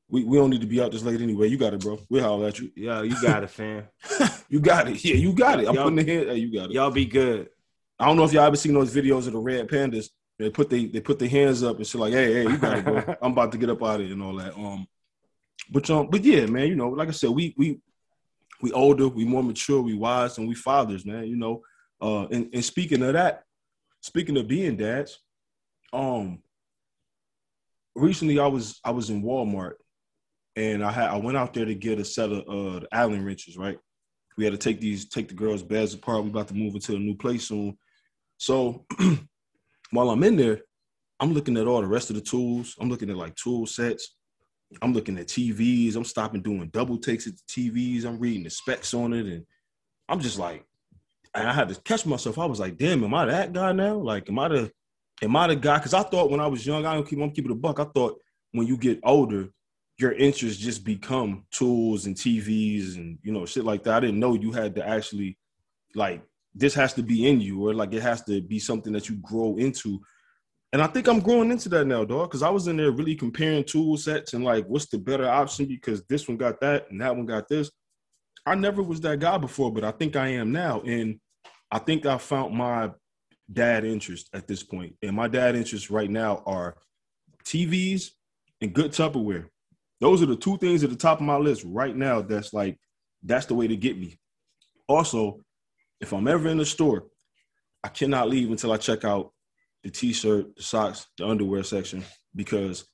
we, we don't need to be out this late anyway. You got it, bro. We'll holler at you. Yo, you got it, fam. You got it. Yeah, you got it. I'm Y'all- putting the hand. Hey, you got it. Y'all be good. I don't know if y'all ever seen those videos of the red pandas. They put they they put their hands up and shit like, hey, hey, you got it, bro. I'm about to get up out of here and all that. Um, but um, but yeah, man, you know, like I said, we we we older, we more mature, we wise, and we fathers, man. You know, uh, and, and speaking of that, speaking of being dads, um, recently I was I was in Walmart, and I had I went out there to get a set of uh Allen wrenches, right? We had to take these take the girls' beds apart. We about to move into a new place soon. So while I'm in there, I'm looking at all the rest of the tools. I'm looking at like tool sets. I'm looking at TVs. I'm stopping doing double takes at the TVs. I'm reading the specs on it, and I'm just like, and I had to catch myself. I was like, damn, am I that guy now? Like, am I the am I the guy? Because I thought when I was young, I don't keep I'm keeping a buck. I thought when you get older, your interests just become tools and TVs and you know shit like that. I didn't know you had to actually like this has to be in you or like it has to be something that you grow into. And I think I'm growing into that now, dog, because I was in there really comparing tool sets and like what's the better option because this one got that and that one got this. I never was that guy before, but I think I am now. And I think I found my dad interest at this point. And my dad interests right now are TVs and good Tupperware. Those are the two things at the top of my list right now. That's like, that's the way to get me. Also, if I'm ever in the store, I cannot leave until I check out the t-shirt, the socks, the underwear section because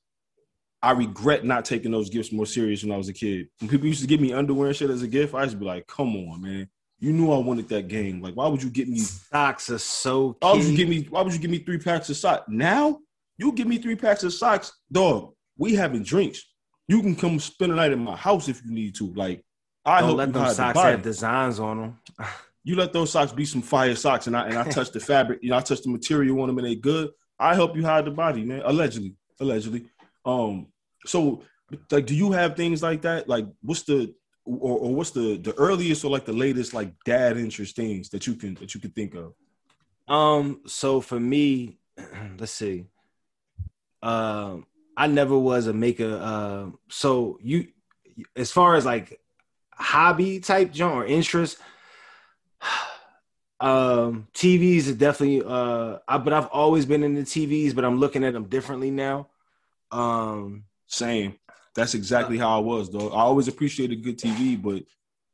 I regret not taking those gifts more serious when I was a kid. When people used to give me underwear and shit as a gift, I used to be like, "Come on, man! You knew I wanted that game. Like, why would you get me? Socks are so. Why would you give me? Why would you give me three packs of socks? Now you give me three packs of socks, dog. We having drinks. You can come spend a night in my house if you need to. Like, I Don't hope let them socks have designs on them. you let those socks be some fire socks and I and I touch the fabric, you know, I touch the material on them and they good. I help you hide the body, man. Allegedly. Allegedly. Um, so like do you have things like that? Like what's the or, or what's the the earliest or like the latest like dad interest things that you can that you can think of? Um, so for me, let's see. Um, I never was a maker. Uh, so you, as far as like hobby type joint or interest, um, TVs are definitely. Uh, I, but I've always been into TVs, but I'm looking at them differently now. Um, Same. That's exactly how I was, though. I always appreciated good TV, but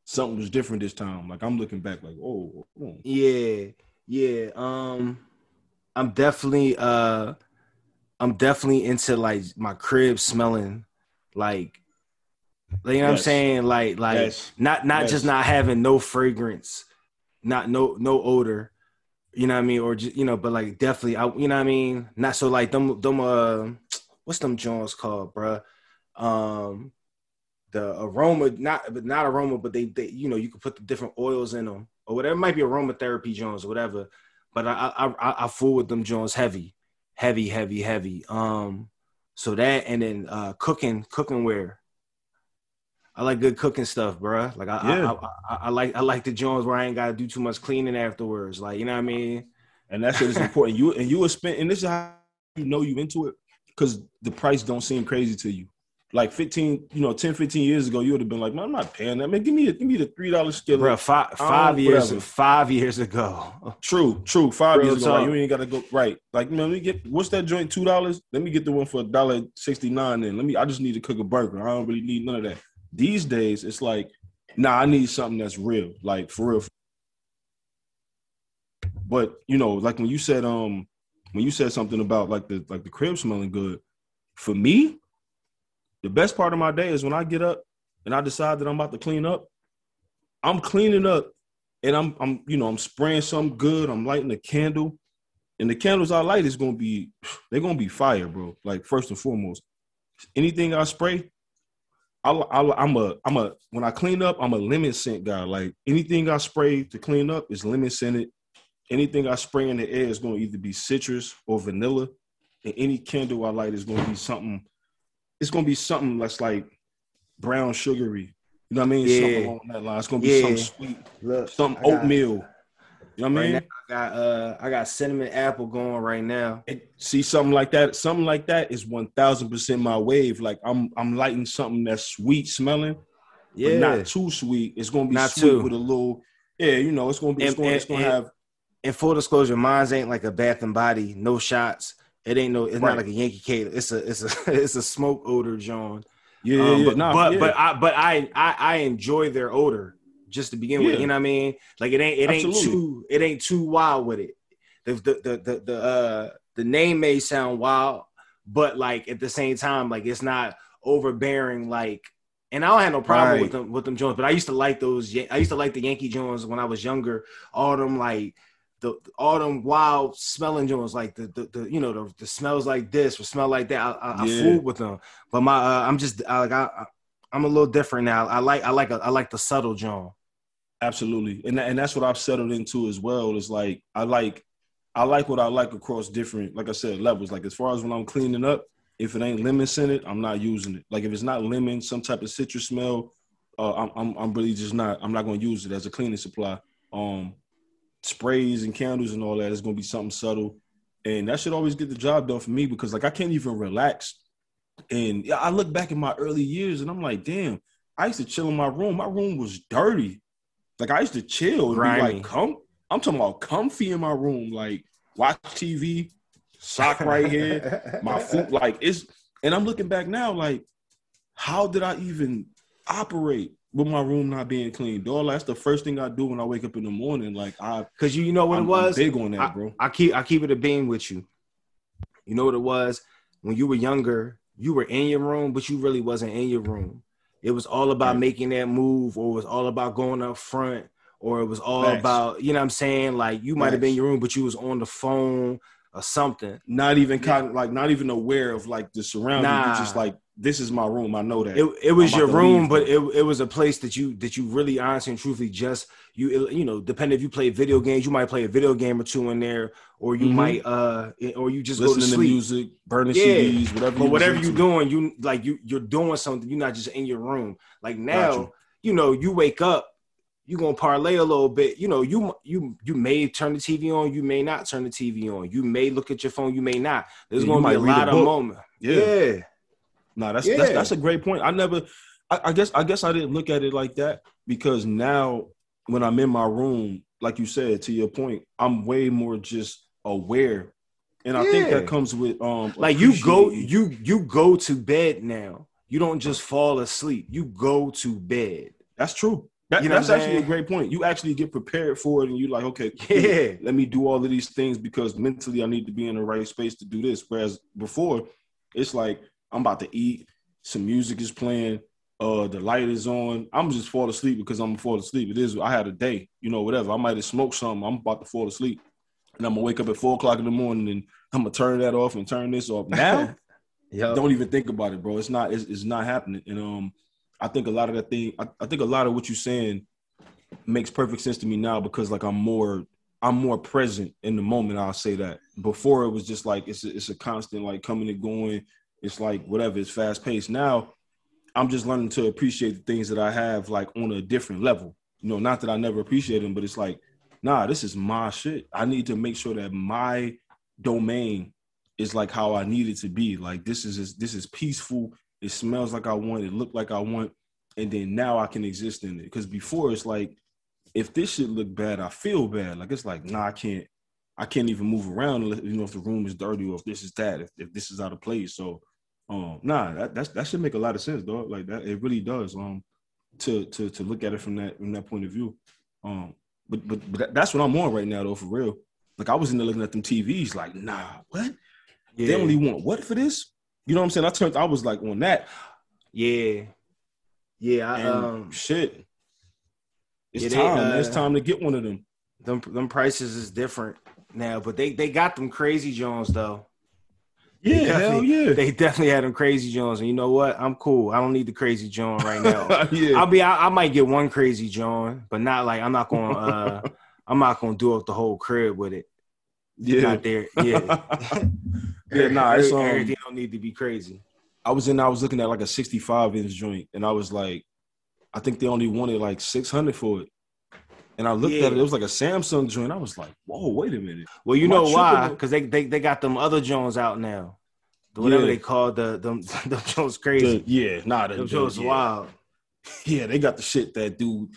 something was different this time. Like I'm looking back, like, oh, oh. Yeah, yeah. Um, I'm definitely uh, I'm definitely into like my crib smelling like, you know what I'm saying? Like, like Yes. not not Yes. just not having no fragrance, not no no odor. You know what I mean? Or just you know, but like definitely, I you know what I mean. Not so like them them uh, what's them Jones called, bruh? Um, the aroma, not but not aroma, but they they you know you could put the different oils in them or whatever. It might be aromatherapy Jones or whatever. But I I I, I fool with them Jones heavy, heavy, heavy, heavy. Um, so that and then uh cooking cooking wear. I like good cooking stuff, bruh. Like I, Yeah. I, I, I like I like the joints where I ain't gotta do too much cleaning afterwards. Like you know what I mean? and that's what is important. You and you will spend, and this is how you know you into it because the price don't seem crazy to you. Like 15, you know, 10, 15 years ago, you would have been like, man, I'm not paying that. Man, give me a, give me the three dollar skillet. Bruh, five five Um, years whatever. five years ago. True, true. Five Real years ago, like, you ain't gotta go right. Like, man, let me get what's that joint? Two dollars. Let me get the one for a dollar sixty nine. Then let me. I just need to cook a burger. I don't really need none of that. These days, it's like, nah, I need something that's real, like for real. But you know, like when you said, um, when you said something about like the like the crib smelling good, for me, the best part of my day is when I get up and I decide that I'm about to clean up. I'm cleaning up and I'm I'm you know I'm spraying something good. I'm lighting a candle, and the candles I light is gonna be they're gonna be fire, bro. Like first and foremost, anything I spray, I, I I'm a I'm a when I clean up, I'm a lemon scent guy. Like anything I spray to clean up is lemon scented. Anything I spray in the air is gonna either be citrus or vanilla, and any candle I light is gonna be something. It's gonna be something that's like brown sugary. You know what I mean? Yeah. Something along that line. It's gonna be Yeah. something sweet, Look, some oatmeal. You know what I Right mean? now, I got uh I got cinnamon apple going right now. It- see something like that. Something like that is one thousand percent my wave. Like I'm I'm lighting something that's sweet smelling, Yeah, but not too sweet. It's gonna be Not sweet too. with a little. Yeah, you know, it's gonna be. It's gonna, it's gonna and- have. and full disclosure, mine's ain't like a Bath and Body, no shots. It ain't no. It's Right. not like a Yankee Candle. It's a it's a it's a smoke odor, John. Yeah, Um, yeah, but nah, but, yeah. but I but I, I I enjoy their odor just to begin with. You know what I mean? Like it ain't it ain't Absolutely. too it ain't too wild with it. The the the the, the uh the name may sound wild, but like at the same time, like it's not overbearing. Like, and I don't have no problem with them with them Jones. But I used to like those. I used to like the Yankee Jones when I was younger. All them like. The, all them wild smelling Jones, like the, the, the you know the, the smells like this or smell like that. I, I, I fooled with them, but my uh, I'm just I, like I, I I'm a little different now. I like I like a, I like the subtle John. Absolutely, and and that's what I've settled into as well. Is like I like I like what I like across different, like I said, levels. Like as far as when I'm cleaning up, if it ain't lemon scented, I'm not using it. Like if it's not lemon, some type of citrus smell, uh, I'm, I'm I'm really just not. I'm not going to use it as a cleaning supply. Um, sprays and candles and all that is going to be something subtle, and that should always get the job done for me because like I can't even relax. And I look back in my early years and I'm like, damn, I used to chill in my room. My room was dirty. Like I used to chill and be like, come. I'm talking about comfy in my room, like watch TV, sock right here, my food. Like it's, and I'm looking back now, like, how did I even operate with my room not being clean? All that's the first thing I do when I wake up in the morning. Like I, Cause you, you know what I'm, it was. I'm big on that, I, bro. I keep I keep it a beam with you. You know what it was when you were younger. You were in your room, but you really wasn't in your room. It was all about Right. making that move, or it was all about going up front, or it was all Facts. about you know what I'm saying. Like you might have been in your room, but you was on the phone or something. Not even kind like not even aware of like the surroundings. Nah. You just like this is my room. I know that. It, it was your room, leave, but it, it was a place that you that you really honestly and truthfully just you you know depending if you play video games, you might play a video game or two in there, or you Mhm. might uh or you just listening go to to sleep. music, burning Yeah. CDs, whatever. But whatever you're doing, you like you you're doing something. You're not just in your room. Like now, you. you know, you wake up, you gonna parlay a little bit. You know, you you you may turn the TV on, you may not turn the TV on. You may look at your phone, you may not. There's Yeah, gonna be a read a lot of book. moments. Yeah. yeah. No, that's, Yeah. that's that's a great point. I never I, I guess I guess I didn't look at it like that because now when I'm in my room, like you said, to your point, I'm way more just aware. And I think that comes with um Like you go, you you go to bed now. You don't just fall asleep. You go to bed. That's true. That, You know that's actually a great point. You actually get prepared for it, and you're like, okay, cool. Yeah. let me do all of these things because mentally I need to be in the right space to do this. Whereas before, it's like I'm about to eat, some music is playing, uh, the light is on. I'm just fall asleep because I'm gonna fall asleep. It is. I had a day, you know, whatever. I might have smoked something. I'm about to fall asleep, and I'm gonna wake up at four o'clock in the morning, and I'm gonna turn that off and turn this off. Now, Yeah. don't even think about it, bro. It's not. It's, it's not happening. And um, I think a lot of that thing. I, I think a lot of what you're saying makes perfect sense to me now because like I'm more. I'm more present in the moment. I'll say that. Before it was just like it's a, it's a constant like coming and going. It's like whatever. It's fast paced. Now, I'm just learning to appreciate the things that I have like on a different level. You know, not that I never appreciate them, but it's like, nah, this is my shit. I need to make sure that my domain is like how I need it to be. Like this is this is peaceful. It smells like I want. It look like I want. And then now I can exist in it. Because before it's like, if this shit look bad, I feel bad. Like it's like, nah, I can't. I can't even move around. unless- You know, if the room is dirty or if this is that, if, if this is out of place. So, um, nah, that that's, that should make a lot of sense, dog. Like that, it really does. Um, to to to look at it from that from that point of view. Um, but but but that's what I'm on right now, though, for real. Like I was in there looking at them TVs, like, nah, what? Yeah. They only want what for this? You know what I'm saying? I turned, I was like on that, yeah. Yeah. I, um, shit. It's yeah, they, time. It's uh, time to get one of them. them them prices is different now, but they they got them crazy Jones though. Yeah, They hell definitely- yeah. They definitely had them crazy Jones, and you know what? I'm cool. I don't need the crazy John right now. yeah. I'll be. I, I might get one crazy John, but not like I'm not going. to uh I'm not going to do up the whole crib with it. yeah. Not there. Yeah. yeah, nah, it's um, everything don't need to be crazy. I was in, I was looking at like a 65 inch joint, and I was like, I think they only wanted like 600 for it. And I looked Yeah. at it, it was like a Samsung joint. I was like, whoa, wait a minute. Well, you Am know why? Because they, they they got them other Jones out now. The- Whatever Yeah. they call the them them Jones crazy. The- yeah, nah, the, them the- Jones yeah. wild. Yeah, they got the shit that dude.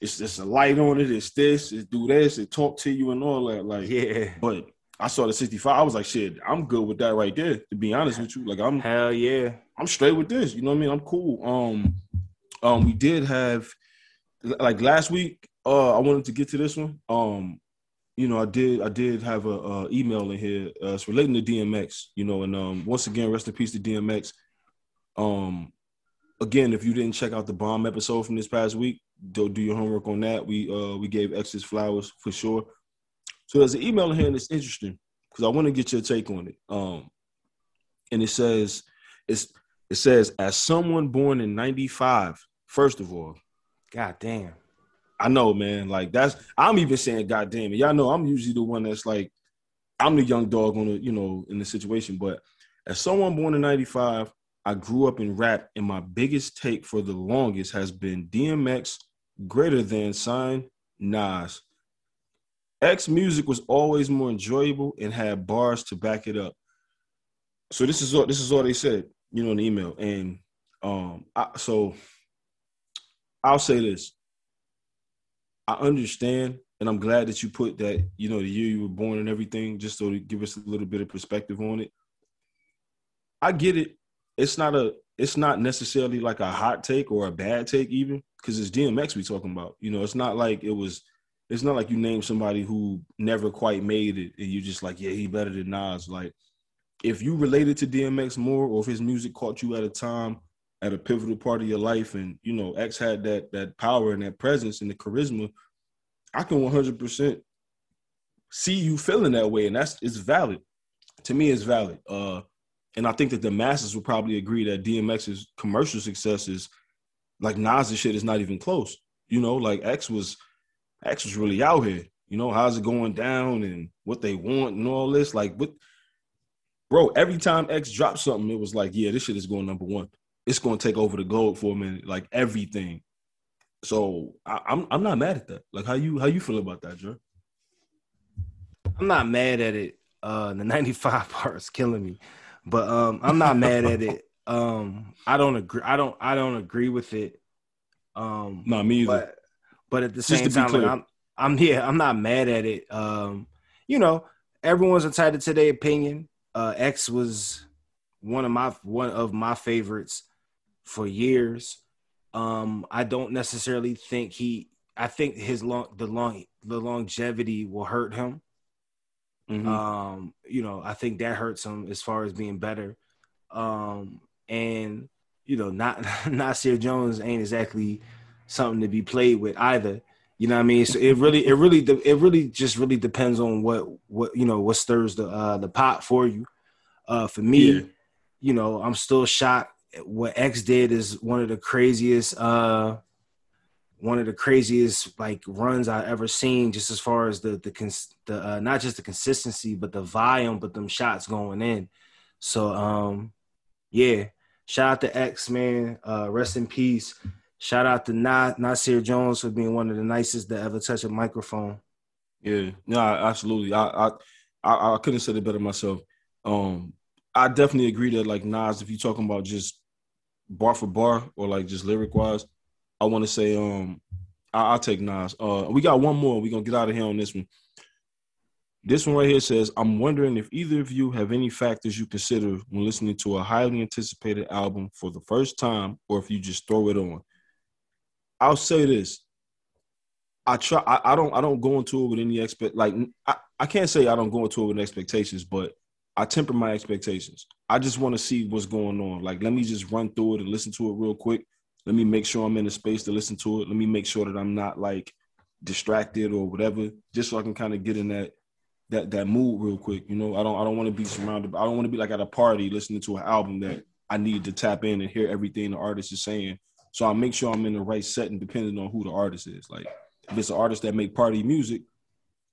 It's just a light on it. It's this. It do this. It talk to you and all that. Like, Yeah. but I saw the 65. I was like, shit, I'm good with that right there. To be honest with you, like I'm Hell yeah. I'm straight with this. You know what I mean? I'm cool. Um, um, we did have like last week. Uh, I wanted to get to this one. Um, you know, I did. I did have a, a email in here. Uh, it's relating to DMX. You know, and um, once again, rest in peace to DMX. Um, again, if you didn't check out the bomb episode from this past week, go do your homework on that. We uh we gave X his flowers for sure. So there's an email in here and it's interesting because I want to get your take on it. Um, and it says it's it says as someone born in 95 first of all God damn. i know man like that's i'm even saying god damn it y'all know i'm usually the one that's like i'm the young dog on the you know in the situation but as someone born in 95 i grew up in rap and my biggest take for the longest has been dmx greater than sign nas x music was always more enjoyable and had bars to back it up. So this is all this is all they said you know in the email. And um I, so i'll say this. I understand and i'm glad that you put that you know the year you were born and everything just so to give us a little bit of perspective on it. I get it. It's not a it's not necessarily like a hot take or a bad take even because it's dmx we talking about. You know it's not like it was it's not like you name somebody who never quite made it and you're just like yeah he better than nas like if you related to DMX more, or if his music caught you at a time, at a pivotal part of your life, and you know X had that that power and that presence and the charisma, I can 100 percent see you feeling that way, and that's it's valid. To me, it's valid. Uh, and I think that the masses would probably agree that DMX's commercial success is like Nas's shit is not even close. You know, like X was X was really out here. You know, how's it going down and what they want and all this. Like, what bro, every time X dropped something, it was like, yeah, this shit is going number one. It's going to take over the globe for a minute, like everything. So I, I'm I'm not mad at that. Like, how you how you feel about that, Joe? I'm not mad at it. Uh, the 95 part is killing me, but um, I'm not mad at it. Um, I don't agree. I don't. I don't agree with it. Um, No, me either. but but at the Just same time, like. I'm I'm yeah, I'm not mad at it. Um, you know, everyone's entitled to their opinion. Uh, X was one of my one of my favorites for years. Um, I don't necessarily think he. I think his long the long the longevity will hurt him. Mhm. Um, you know, I think that hurts him as far as being better. Um, and you know, not Nasir Jones ain't exactly something to be played with either. You know what I mean? So it really, it really, it really just really depends on what what you know what stirs the uh, the pot for you. Uh, for me, Yeah. you know, I'm still shocked. What X did is one of the craziest, uh, one of the craziest like runs I've ever seen. Just as far as the the cons- the uh, not just the consistency, but the volume, but them shots going in. So, um, yeah, shout out to X man. Uh, rest in peace. Shout out to Na- Nasir Jones for being one of the nicest to ever touch a microphone. Yeah, no, absolutely. I, I, I, I couldn't said it better myself. Um, I definitely agree that like Nas, if you're talking about just bar for bar or like just lyric wise, I want to say um, I, I'll take Nas. Uh, we got one more. We're gonna get out of here on this one. This one right here says, "I'm wondering if either of you have any factors you consider when listening to a highly anticipated album for the first time, or if you just throw it on." I'll say this: I try. I, I don't. I don't go into it with any expect. Like I, I can't say I don't go into it with expectations, but I temper my expectations. I just want to see what's going on. Like, let me just run through it and listen to it real quick. Let me make sure I'm in a space to listen to it. Let me make sure that I'm not like distracted or whatever, just so I can kind of get in that that that mood real quick. You know, I don't. I don't want to be surrounded. I don't want to be like at a party listening to an album that I need to tap in and hear everything the artist is saying. So I make sure I'm in the right setting, depending on who the artist is. Like, if it's an artist that make party music,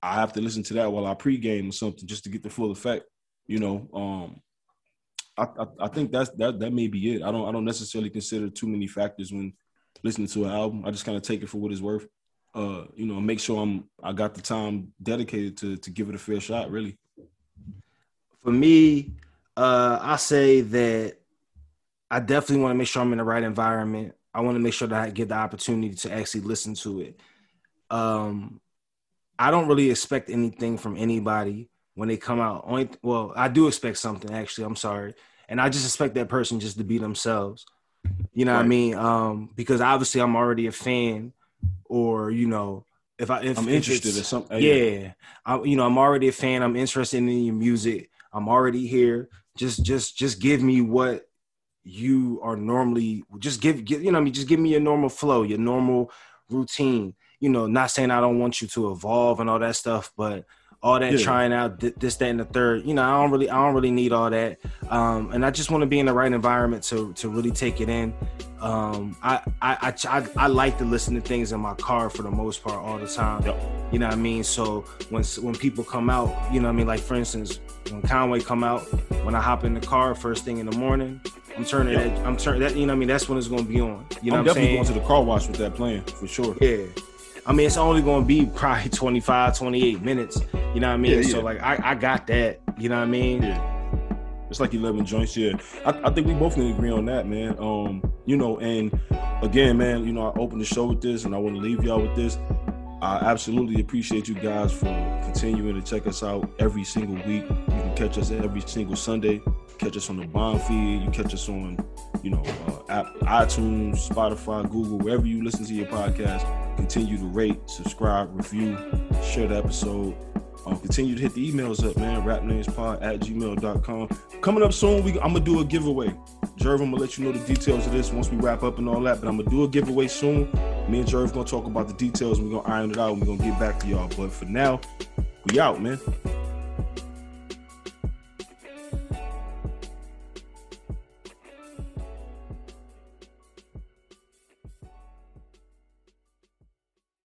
I have to listen to that while I pregame or something just to get the full effect. You know, um, I, I I think that's that that may be it. I don't I don't necessarily consider too many factors when listening to an album. I just kind of take it for what it's worth. Uh, you know, make sure I'm I got the time dedicated to to give it a fair shot. Really. For me, uh, I say that I definitely want to make sure I'm in the right environment. I want to make sure that I get the opportunity to actually listen to it. Um, I don't really expect anything from anybody when they come out. Only, well, I do expect something actually. I'm sorry, and I just expect that person just to be themselves. You know what I mean? Um, because obviously I'm already a fan, or you know, if I if I'm interested in something. yeah, I, you know, I'm already a fan. I'm interested in your music. I'm already here. Just, just, just give me what you are normally. Just give, give you know, I mean, just give me your normal flow, your normal routine. You know, not saying I don't want you to evolve and all that stuff, but all that Yeah. trying out thi- this, that, and the third. You know, I don't really, I don't really need all that. Um, and I just want to be in the right environment to to really take it in. Um, I, I, I, I, like to listen to things in my car for the most part all the time. You know what I mean? So when when people come out, you know what I mean? Like for instance, when Conway come out, when I hop in the car first thing in the morning, I'm turning Yep. that. I'm turning that. You know what I mean? That's when it's gonna be on. You know I'm what I'm definitely saying? going to the car wash with that plan for sure. Yeah. I mean, it's only going to be probably 25, 28 minutes. You know what I mean? Yeah, So, like, I, I got that. You know what I mean? Yeah. It's like 11 joints. Yeah. I, I think we both can agree on that, man. Um, you know, and again, man, you know, I opened the show with this and I want to leave y'all with this. I absolutely appreciate you guys for continuing to check us out every single week. You can catch us every single Sunday. Catch us on the Bond feed. You catch us on, you know, uh, app, iTunes, Spotify, Google, wherever you listen to your podcast. Continue to rate, subscribe, review, share the episode. Um, continue to hit the emails up, man. Rapnamespod at gmail.com. Coming up soon, we, I'm going to do a giveaway. Jerv, I'm to let you know the details of this once we wrap up and all that. But I'm to do a giveaway soon. Me and Jerv to talk about the details. We're to iron it out and we're to get back to y'all. But for now, we out, man.